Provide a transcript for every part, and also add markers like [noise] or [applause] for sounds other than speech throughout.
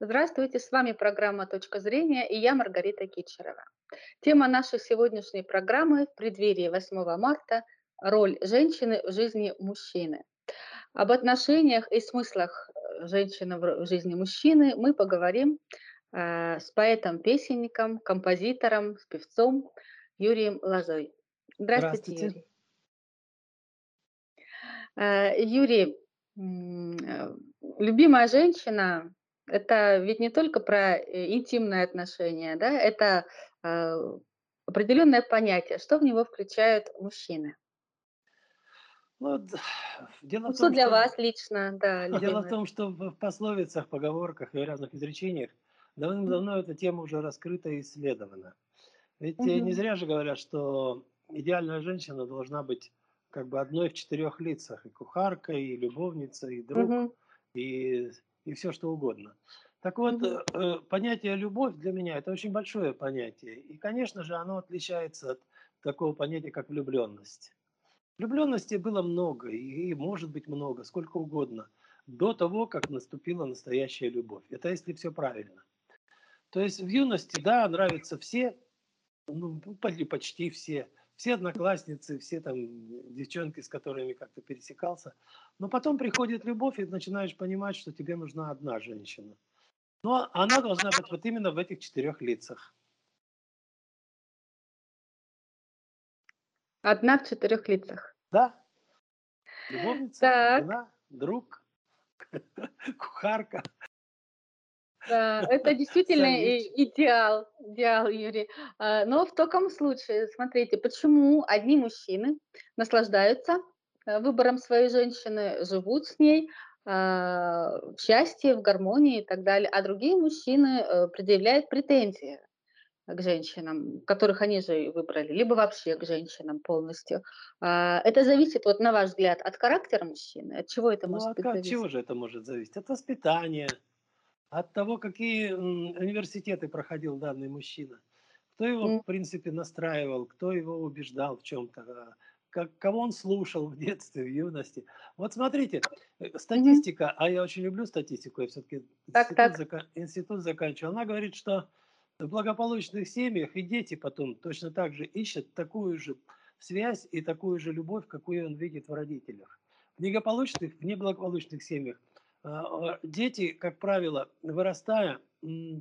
Здравствуйте, с вами программа «Точка зрения» и я Маргарита Кичерова. Тема нашей сегодняшней программы в преддверии 8 марта– роль женщины в жизни мужчины. Об отношениях и смыслах э, женщины в жизни мужчины мы поговорим э, с поэтом-песенником, композитором, с певцом Юрием Лозой. Здравствуйте, Здравствуйте. Юрий. Э, Юрий, э, любимая женщина это ведь не только про э, интимные отношения, да, это э, определенное понятие, что в него включают мужчины. Ну, дело ну, что том, для что, вас лично, да. Любимое. Дело в том, что в пословицах, поговорках и разных изречениях давным-давно эта тема уже раскрыта и исследована. Ведь угу. не зря же говорят, что идеальная женщина должна быть как бы одной в четырех лицах. И кухарка, и любовница, и друг, угу. и и все что угодно. Так вот, mm-hmm. понятие любовь для меня это очень большое понятие. И, конечно же, оно отличается от такого понятия, как влюбленность. Влюбленности было много, и, и может быть много, сколько угодно, до того, как наступила настоящая любовь. Это если все правильно. То есть в юности, да, нравятся все, ну, почти все, все одноклассницы, все там девчонки, с которыми как-то пересекался. Но потом приходит любовь, и начинаешь понимать, что тебе нужна одна женщина. Но она должна быть вот именно в этих четырех лицах. Одна в четырех лицах. Да. Любовница, так. жена, друг, [laughs] кухарка. Да, это действительно идеал, идеал, Юрий. А, но в таком случае, смотрите, почему одни мужчины наслаждаются э, выбором своей женщины, живут с ней а, в счастье, в гармонии и так далее, а другие мужчины э, предъявляют претензии к женщинам, которых они же выбрали, либо вообще к женщинам полностью. А, это зависит, вот на ваш взгляд, от характера мужчины? От чего это ну, может от быть? От чего же это может зависеть? От воспитания, от того, какие университеты проходил данный мужчина, кто его, в принципе, настраивал, кто его убеждал в чем-то, а, как, кого он слушал в детстве, в юности. Вот смотрите, э, статистика, а я очень люблю статистику, я все-таки институт, Зака, институт заканчивал, она говорит, что в благополучных семьях и дети потом точно так же ищут такую же связь и такую же любовь, какую он видит в родителях. В неблагополучных, в неблагополучных семьях дети, как правило, вырастая,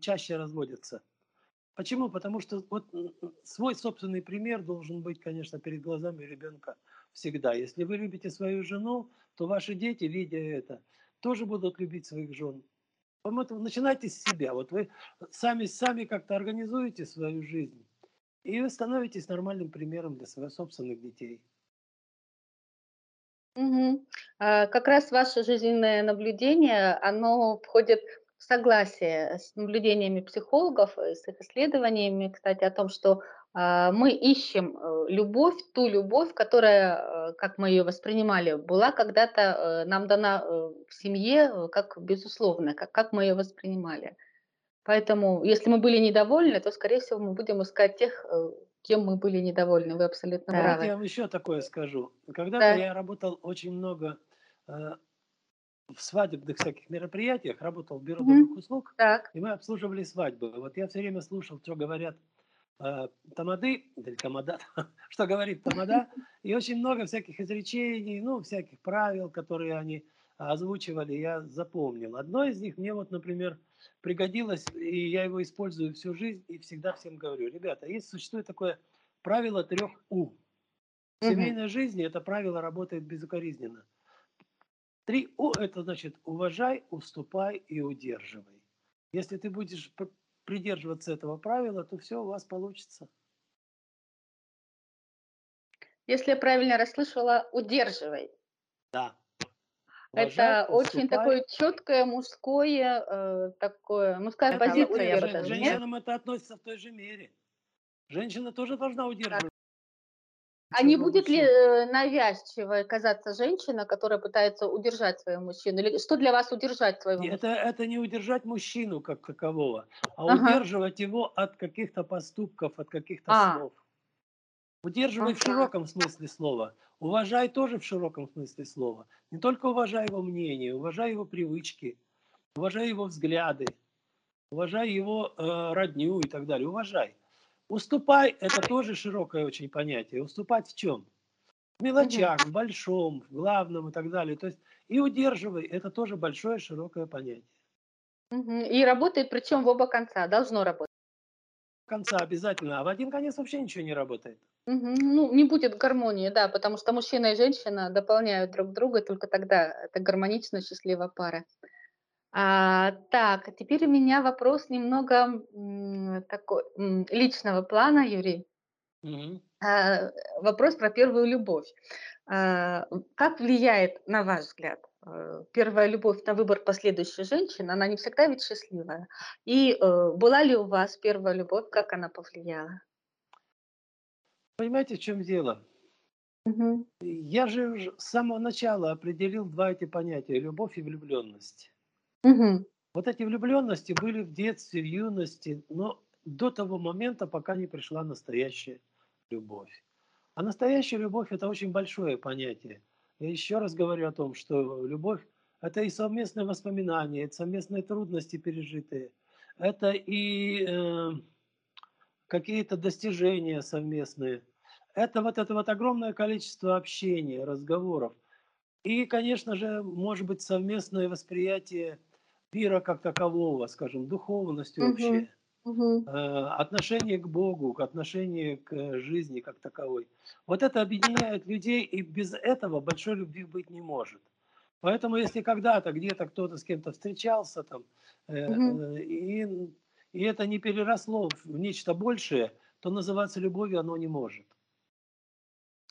чаще разводятся. Почему? Потому что вот свой собственный пример должен быть, конечно, перед глазами ребенка всегда. Если вы любите свою жену, то ваши дети, видя это, тоже будут любить своих жен. Поэтому начинайте с себя. Вот вы сами, сами как-то организуете свою жизнь, и вы становитесь нормальным примером для своих собственных детей. Мгм. А, как раз ваше жизненное наблюдение, оно входит в согласие с наблюдениями психологов, э, с их исследованиями, кстати, о том, что, а, мы ищем, э, любовь, ту любовь, которая, э, как мы ее воспринимали, была когда-то, нам дана, в семье, как безусловная, как как мы ее воспринимали. Поэтому, если мы были недовольны, то, скорее всего, мы будем искать тех, кем мы были недовольны. Вы абсолютно Да. Правы. я вам еще такое скажу. Когда-то Да. я работал очень много э, в свадебных всяких мероприятиях, работал в бюро Мгм. добрых услуг, Так. и мы обслуживали свадьбы. Вот я все время слушал, что говорят э, тамады, или тамада, [laughs] что говорит тамада, и очень много всяких изречений, ну, всяких правил, которые они озвучивали, я запомнил. Одно из них мне вот, например, пригодилось, и я его использую всю жизнь, и всегда всем говорю, ребята, есть существует такое правило трех У. В семейной жизни это правило работает безукоризненно. Три У – это значит уважай, уступай и удерживай. Если ты будешь придерживаться этого правила, то все у вас получится. Если я правильно расслышала, удерживай. Да. Это очень такое четкое мужское, э, такое, мужская это, позиция, я бы даже, Женщинам это относится в той же мере. Женщина тоже должна удерживать. А не будет ли э, навязчивой казаться женщина, которая пытается удержать своего мужчину? Или что для вас удержать своего Нет, мужчину? Это, это не удержать мужчину как такового, а ага. удерживать его от каких-то поступков, от каких-то а. слов. Удерживай в широком смысле слова. Уважай тоже в широком смысле слова. Не только уважай его мнение, уважай его привычки, уважай его взгляды. уважай его э, родню и так далее, уважай. Уступай – это тоже широкое очень понятие. Уступать в чем? В мелочах, в большом, в главном и так далее. То есть и удерживай – это тоже большое широкое понятие. И работает причем в оба конца, должно работать. Конца обязательно, а в один конец вообще ничего не работает. Ну, не будет гармонии, да, потому что мужчина и женщина дополняют друг друга, только тогда это гармоничная, счастливая пара. А, так, теперь у меня вопрос немного м, такой м, личного плана, Юрий. Мгм. А, вопрос про первую любовь. А, как влияет, на ваш взгляд, первая любовь на выбор последующей женщины? Она не всегда ведь счастливая. И э, была ли у вас первая любовь, как она повлияла? Понимаете, в чем дело? Мгм. Я же с самого начала определил два эти понятия – любовь и влюбленность. Мгм. Вот эти влюбленности были в детстве, в юности, но до того момента, пока не пришла настоящая любовь. А настоящая любовь– это очень большое понятие. Я еще раз говорю о том, что любовь– это и совместные воспоминания, это совместные трудности пережитые, это и э, какие-то достижения совместные. Это вот это вот огромное количество общения, разговоров. И, конечно же, может быть совместное восприятие мира как такового, скажем, духовность Мгм. общая, Э, отношение к Богу, к отношение к э, жизни как таковой. Вот это объединяет людей, и без этого большой любви быть не может. Поэтому, если когда-то где-то кто-то с кем-то встречался там, э, и, и это не переросло в нечто большее, то называться любовью оно не может.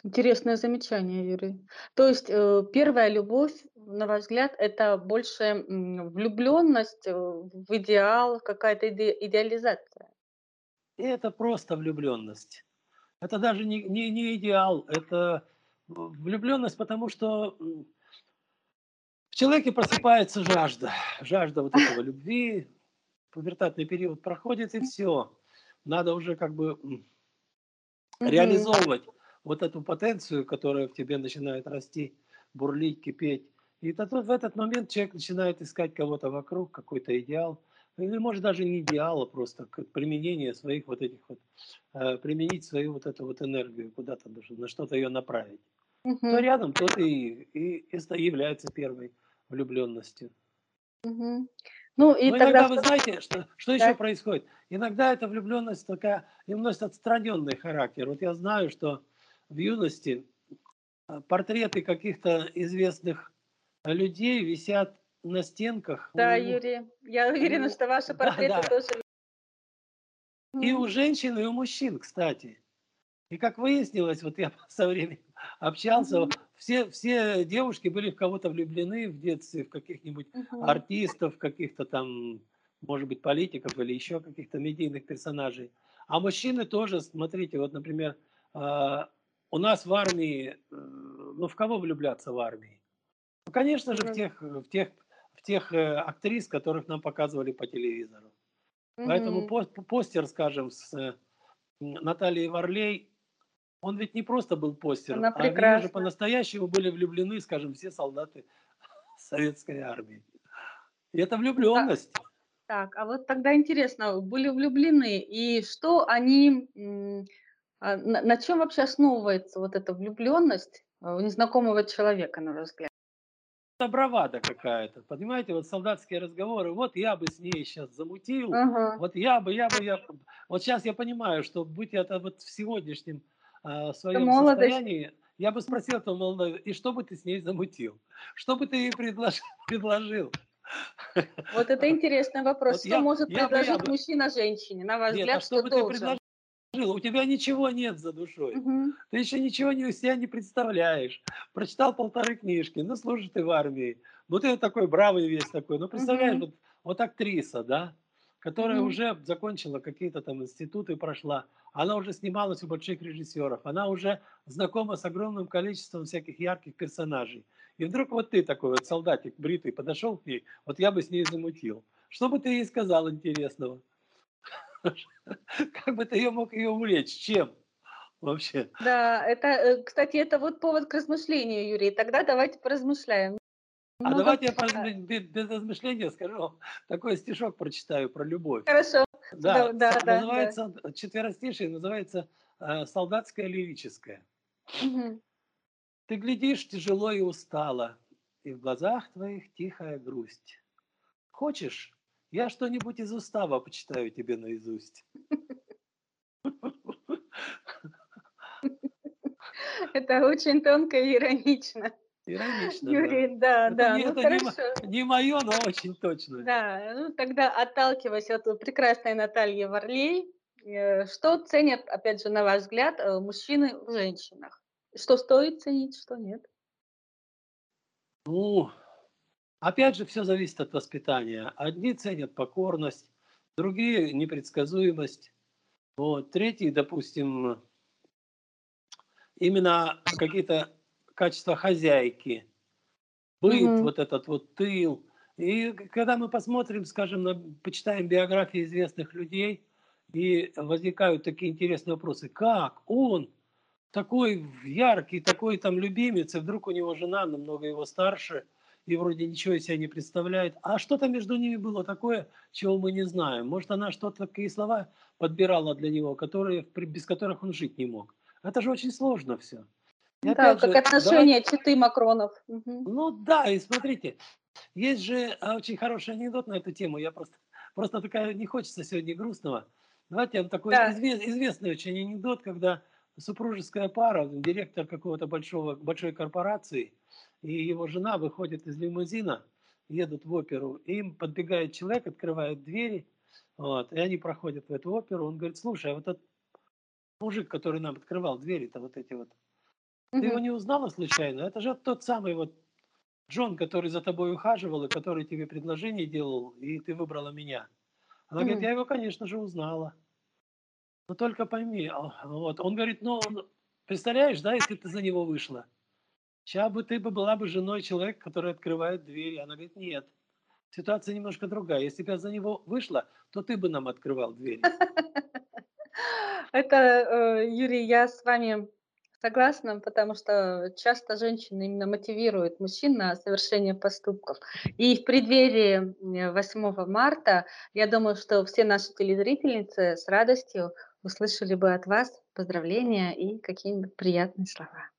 Интересное замечание, Юрий. То есть, э, первая любовь, на ваш взгляд, это больше, м, влюблённость, э, в идеал, какая-то иде идеализация? Это просто влюбленность. Это даже не, не, не идеал, это влюбленность, потому что в человеке просыпается жажда, жажда вот этого любви, пубертатный период проходит и все. Надо уже как бы реализовывать вот эту потенцию, которая в тебе начинает расти, бурлить, кипеть. И в этот момент человек начинает искать кого-то вокруг, какой-то идеал. Или может даже не идеал, а просто применение своих вот этих вот, э, применить свою вот эту вот энергию куда-то, на что-то ее направить. Кто Мгм. рядом, тот и, и, и является первой влюбленностью. Мгм. Ну и Но тогда иногда вы знаете, что, что еще да. происходит? Иногда эта влюбленность такая, и носит отстраненный характер. Вот я знаю, что в юности а, портреты каких-то известных людей висят на стенках Да, у, Юрий, я уверена, у что ваши да, портреты да, тоже и у женщин, и у мужчин, кстати. И как выяснилось, вот я [laughs] со временем общался, Мгм. все, все девушки были в кого-то влюблены в детстве, в каких-нибудь Мгм. артистов, каких-то там, может быть, политиков или еще каких-то медийных персонажей. А мужчины тоже, смотрите, вот, например, а, у нас в армии, э, ну, в кого влюбляться в армии? Ну, конечно же, в Ну, тех, в тех, в тех э, актрис, которых нам показывали по телевизору. Поэтому мгм. по- постер, скажем, с э, Натальей Варлей, он ведь не просто был постер, Она а в нее же прекрасна. по-настоящему были влюблены, скажем, все солдаты [laughs] советской армии. И это Да. влюбленность. Так, а вот тогда интересно, были влюблены, и что они, а, на на чём вообще основывается вот эта влюблённость, а, у незнакомого человека, на ваш взгляд? Это бравада какая-то. Понимаете, вот солдатские разговоры, вот я бы с ней сейчас замутил, Ага. вот я бы, я бы, я... б». Вот сейчас я понимаю, что будь я это вот в сегодняшнем а, Это своем состоянии, я бы спросил этого молодого, и что бы ты с ней замутил? Что бы ты ей предлож- [laughs] предложил? Вот это [laughs] интересный вопрос. Вот Что я, может я я предложить бы, мужчина женщине? На ваш нет, а взгляд, что что ты должен? Предложил? У тебя ничего нет за душой. Мгм. Ты еще ничего не, себя не представляешь. Прочитал полторы книжки, ну, служишь ты в армии. Ну, ты такой бравый весь такой. Ну, представляешь, Мгм. вот, вот актриса, да, которая Мгм. уже закончила какие-то там институты, прошла. Она уже снималась у больших режиссеров. Она уже знакома с огромным количеством всяких ярких персонажей. И вдруг вот ты такой вот солдатик бритый подошел к ней, вот я бы с ней замутил. Что бы ты ей сказал интересного? [laughs] Как бы ты ее мог ее увлечь? Чем вообще? Да, это, э, кстати, это вот повод к размышлению, Юрий. Тогда давайте поразмышляем. А Ну, давайте я да. без, без размышления скажу вам такой стишок прочитаю про любовь. Хорошо. Да, Да, да, да, да. называется он- четверостишие, называется э, солдатское лирическое. Мгм. Ты глядишь тяжело и устало, и в глазах твоих тихая грусть. Хочешь, я что-нибудь из устава почитаю тебе наизусть. Это очень тонко и иронично. Иронично, да. Юрий, да, Это да, не, ну это не, хорошо. не мое, но очень точно. Да, ну тогда отталкиваясь от прекрасной Натальи Варлей, э, что ценят, опять же, на ваш взгляд, э, мужчины в женщинах? Что стоит ценить, что нет? Ну, опять же, все зависит от воспитания. Одни ценят покорность, другие непредсказуемость. Вот. Третьи, допустим, именно какие-то качества хозяйки, быт, Мгм. вот этот вот тыл. И когда мы посмотрим, скажем, на, почитаем биографии известных людей, и возникают такие интересные вопросы. Как он, такой яркий, такой там любимец, и вдруг у него жена намного его старше, и вроде ничего из себя не представляет. А что-то между ними было такое, чего мы не знаем. Может, она что-то, такие слова подбирала для него, которые, без которых он жить не мог. Это же очень сложно все. И Да, как же, отношения Читы Макронов. Мгм. ну да, и смотрите, есть же а, очень хороший анекдот на эту тему. Я просто, просто такая, не хочется сегодня грустного. Давайте я вам такой Да. изве- известный очень анекдот, когда супружеская пара, директор какого-то большого, большой корпорации, и его жена выходит из лимузина, едут в оперу, им подбегает человек, открывает двери, вот, и они проходят в эту оперу, он говорит, слушай, а вот этот мужик, который нам открывал двери-то вот эти вот, ты его не узнала случайно? Это же тот самый вот Джон, который за тобой ухаживал и который тебе предложение делал, и ты выбрала меня. Она говорит, Мгм. я его, конечно же, узнала. Но только пойми, а, вот. Он говорит, ну, представляешь, да, если ты за него вышла, сейчас бы ты бы была бы женой человека, который открывает двери. Она говорит, нет, ситуация немножко другая. Если бы я за него вышла, то ты бы нам открывал двери. [laughs] Это, э, Юрий, я с вами согласна, потому что часто женщины именно мотивируют мужчин на совершение поступков. И в преддверии м, 8 марта, я думаю, что все наши телезрительницы с радостью услышали бы от вас поздравления и какие-нибудь приятные слова.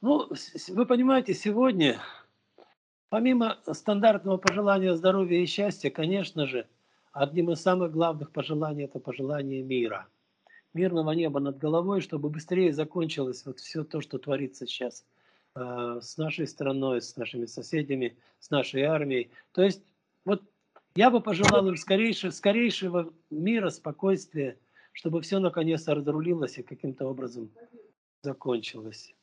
Ну, вы понимаете, сегодня, помимо стандартного пожелания здоровья и счастья, конечно же, одним из самых главных пожеланий – это пожелание мира. Мирного неба над головой, чтобы быстрее закончилось вот все то, что творится сейчас э, с нашей страной, с нашими соседями, с нашей армией. То есть вот я бы пожелал им скорейшего, скорейшего мира, спокойствия, чтобы все наконец-то разрулилось и каким-то образом закончилось.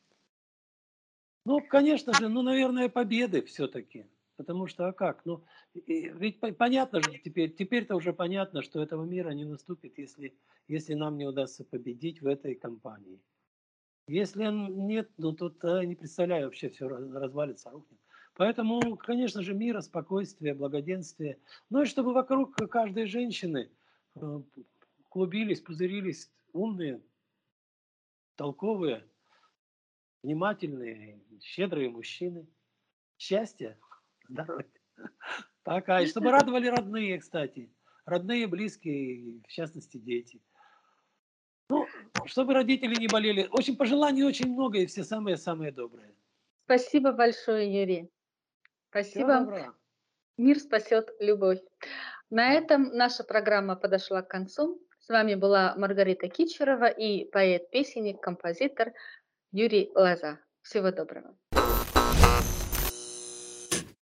Ну, конечно же, ну, наверное, победы все-таки. Потому что, а как? Ну, и- ведь по- понятно же теперь, теперь-то уже понятно, что этого мира не наступит, если, если нам не удастся победить в этой кампании. Если нет, ну, тут а, не представляю, вообще все развалится, рухнет. Поэтому, конечно же, мира, спокойствия, благоденствия. Ну и чтобы вокруг каждой женщины э, клубились, пузырились умные, толковые, внимательные, щедрые мужчины. Счастья, здоровья. Пока. И чтобы радовали родные, кстати. Родные, близкие, в частности, дети. Ну, чтобы родители не болели. Общем, пожеланий очень много, и все самые-самые добрые. Спасибо большое, Юрий. Спасибо. Мир спасет любовь. На этом наша программа подошла к концу. С вами была Маргарита Кичерова и поэт-песенник, композитор Юрий Лоза. Всего доброго.